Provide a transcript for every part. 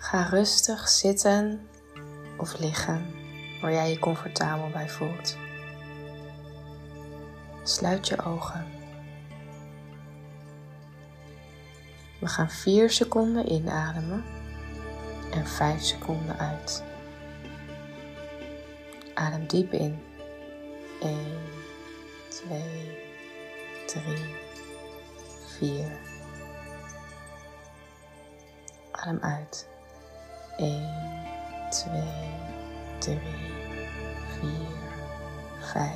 Ga rustig zitten of liggen waar jij je comfortabel bij voelt. Sluit je ogen. We gaan 4 seconden inademen en 5 seconden uit. Adem diep in. 1, 2, 3, 4. Adem uit. 1, 2, 3, 4, 5.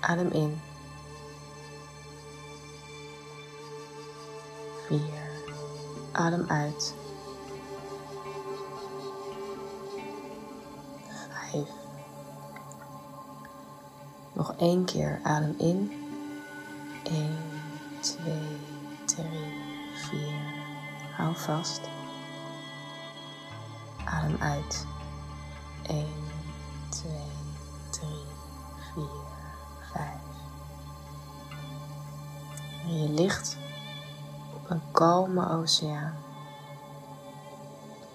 Adem in. 4. Adem uit. 5. Nog één keer adem in. 1, 2, 3, 4. Hou vast. Adem uit. 1, 2, 3, 4, 5. En je ligt op een kalme oceaan.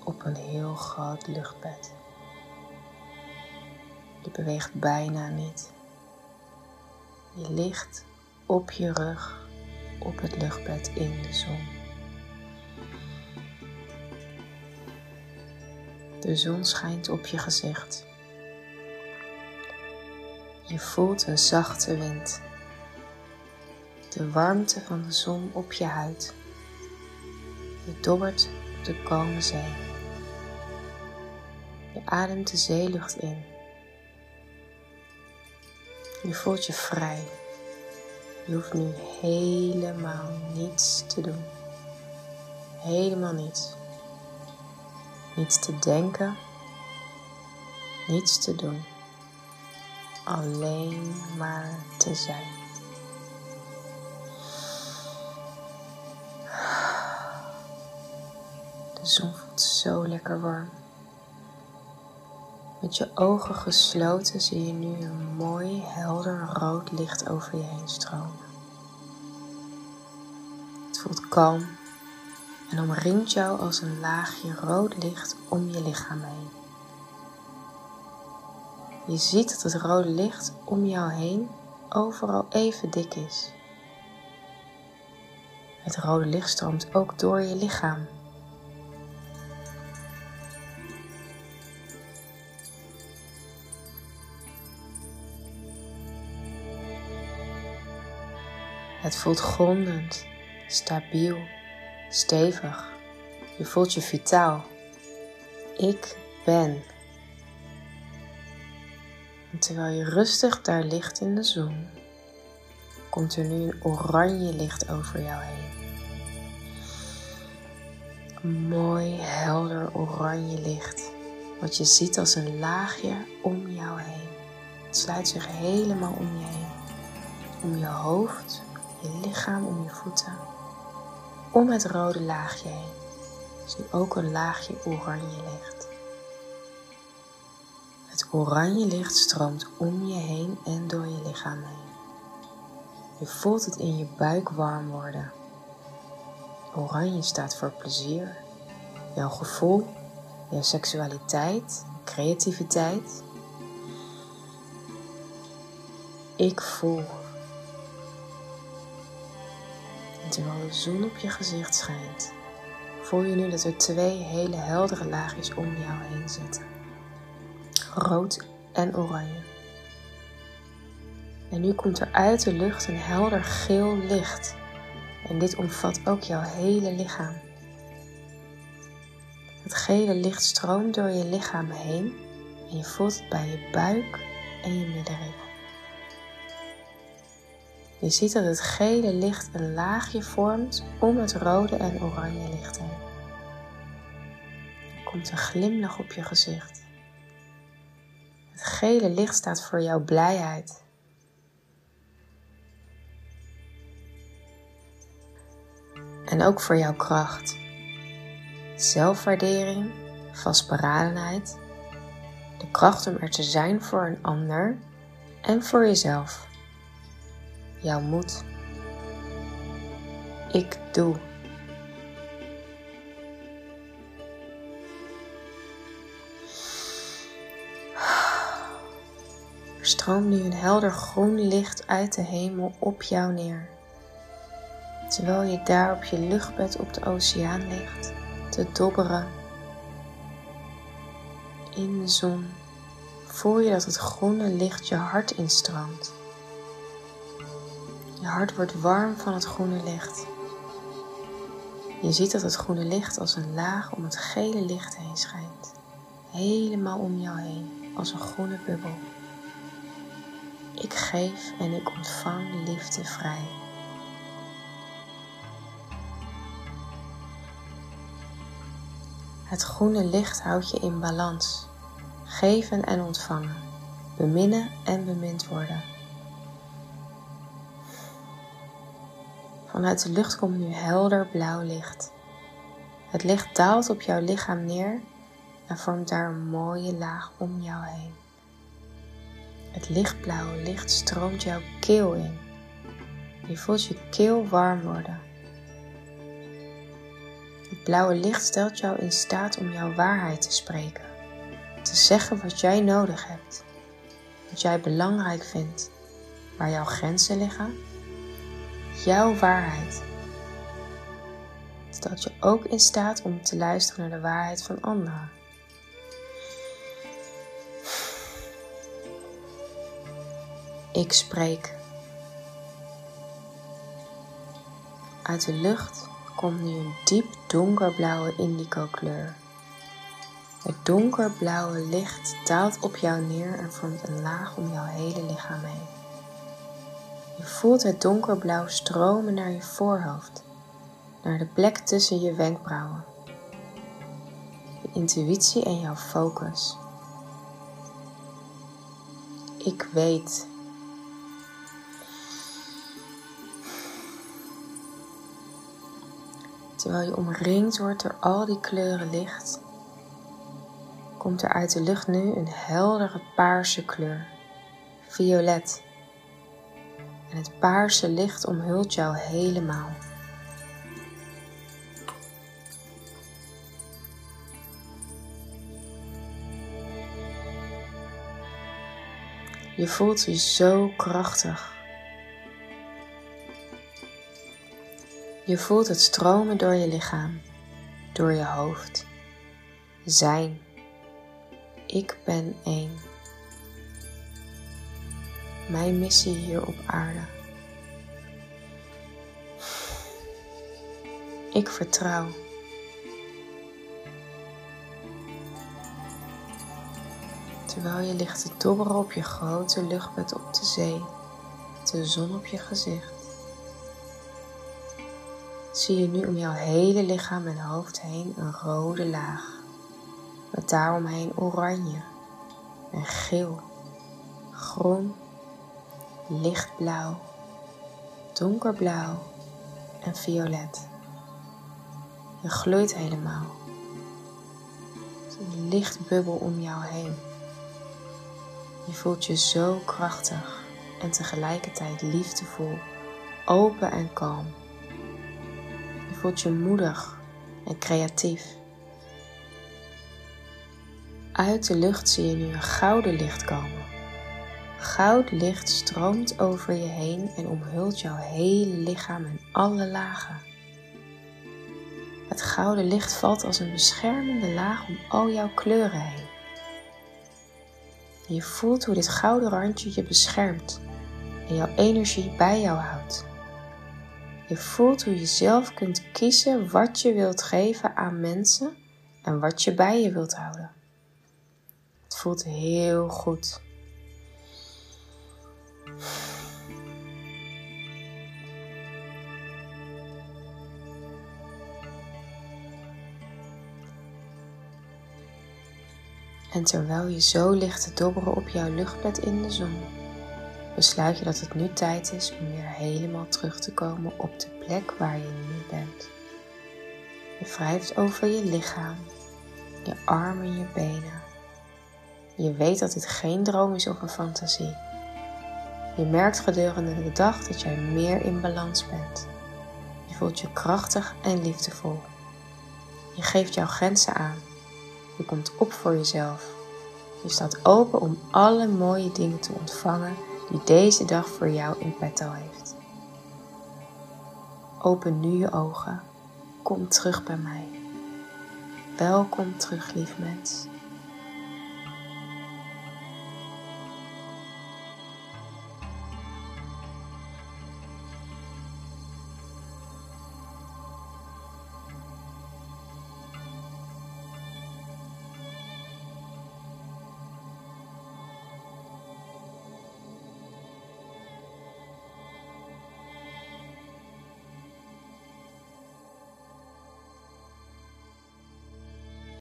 Op een heel groot luchtbed. Je beweegt bijna niet. Je ligt op je rug op het luchtbed in de zon. De zon schijnt op je gezicht. Je voelt een zachte wind. De warmte van de zon op je huid. Je dobbert op de kalme zee. Je ademt de zeelucht in. Je voelt je vrij. Je hoeft nu helemaal niets te doen. Helemaal niets. Niets te denken. Niets te doen. Alleen maar te zijn. De zon voelt zo lekker warm. Met je ogen gesloten zie je nu een mooi helder rood licht over je heen stromen. Het voelt kalm en omringt jou als een laagje rood licht om je lichaam heen. Je ziet dat het rode licht om jou heen overal even dik is. Het rode licht stroomt ook door je lichaam. Het voelt grondend, stabiel, stevig. Je voelt je vitaal. Ik ben. En terwijl je rustig daar ligt in de zon, komt er nu een oranje licht over jou heen. Een mooi, helder oranje licht, wat je ziet als een laagje om jou heen. Het sluit zich helemaal om je heen. Om je hoofd, je lichaam, om je voeten. Om het rode laagje heen is ook een laagje oranje licht. Het oranje licht stroomt om je heen en door je lichaam heen. Je voelt het in je buik warm worden. Oranje staat voor plezier, jouw gevoel, jouw seksualiteit, creativiteit. Ik voel. Terwijl de zon op je gezicht schijnt, voel je nu dat er twee hele heldere laagjes om jou heen zitten. Rood en oranje. En nu komt er uit de lucht een helder geel licht. En dit omvat ook jouw hele lichaam. Het gele licht stroomt door je lichaam heen en je voelt het bij je buik en je middenrif. Je ziet dat het gele licht een laagje vormt om het rode en oranje licht heen. Er komt een glimlach op je gezicht. Het gele licht staat voor jouw blijheid. En ook voor jouw kracht. Zelfwaardering, vastberadenheid, de kracht om er te zijn voor een ander en voor jezelf. Jou moed. Ik doe. Er stroomt nu een helder groen licht uit de hemel op jou neer. Terwijl je daar op je luchtbed op de oceaan ligt, te dobberen. In de zon voel je dat het groene licht je hart instroomt. Je hart wordt warm van het groene licht. Je ziet dat het groene licht als een laag om het gele licht heen schijnt, helemaal om jou heen, als een groene bubbel. Ik geef en ik ontvang liefde vrij. Het groene licht houdt je in balans. Geven en ontvangen. Beminnen en bemind worden. Vanuit de lucht komt nu helder blauw licht. Het licht daalt op jouw lichaam neer en vormt daar een mooie laag om jou heen. Het lichtblauwe licht stroomt jouw keel in. Je voelt je keel warm worden. Het blauwe licht stelt jou in staat om jouw waarheid te spreken, te zeggen wat jij nodig hebt, wat jij belangrijk vindt, waar jouw grenzen liggen, jouw waarheid. Stelt je ook in staat om te luisteren naar de waarheid van anderen. Ik spreek. Uit de lucht komt nu een diep donkerblauwe indigo kleur. Het donkerblauwe licht daalt op jou neer en vormt een laag om jouw hele lichaam heen. Je voelt het donkerblauw stromen naar je voorhoofd, naar de plek tussen je wenkbrauwen. Je intuïtie en jouw focus. Ik weet Terwijl je omringd wordt door al die kleuren licht, komt er uit de lucht nu een heldere paarse kleur, violet. En het paarse licht omhult jou helemaal. Je voelt je zo krachtig. Je voelt het stromen door je lichaam, door je hoofd. Zijn. Ik ben één. Mijn missie hier op aarde. Ik vertrouw. Terwijl je ligt te dobberen op je grote luchtbed op de zee, de zon op je gezicht zie je nu om jouw hele lichaam en hoofd heen een rode laag. Met daaromheen oranje en geel, groen, lichtblauw, donkerblauw en violet. Je gloeit helemaal. Een lichtbubbel om jou heen. Je voelt je zo krachtig en tegelijkertijd liefdevol, open en kalm voelt je moedig en creatief. Uit de lucht zie je nu een gouden licht komen. Goud licht stroomt over je heen en omhult jouw hele lichaam in alle lagen. Het gouden licht valt als een beschermende laag om al jouw kleuren heen. je voelt hoe dit gouden randje je beschermt en jouw energie bij jou houdt. Je voelt hoe je zelf kunt kiezen wat je wilt geven aan mensen en wat je bij je wilt houden. Het voelt heel goed. En terwijl je zo ligt te dobberen op jouw luchtbed in de zon, besluit je dat het nu tijd is om weer helemaal terug te komen op de plek waar je nu bent. Je wrijft over je lichaam, je armen en je benen. Je weet dat dit geen droom is of een fantasie. Je merkt gedurende de dag dat jij meer in balans bent. Je voelt je krachtig en liefdevol. Je geeft jouw grenzen aan. Je komt op voor jezelf. Je staat open om alle mooie dingen te ontvangen die deze dag voor jou in petto heeft. Open nu je ogen. Kom terug bij mij. Welkom terug, lief mens.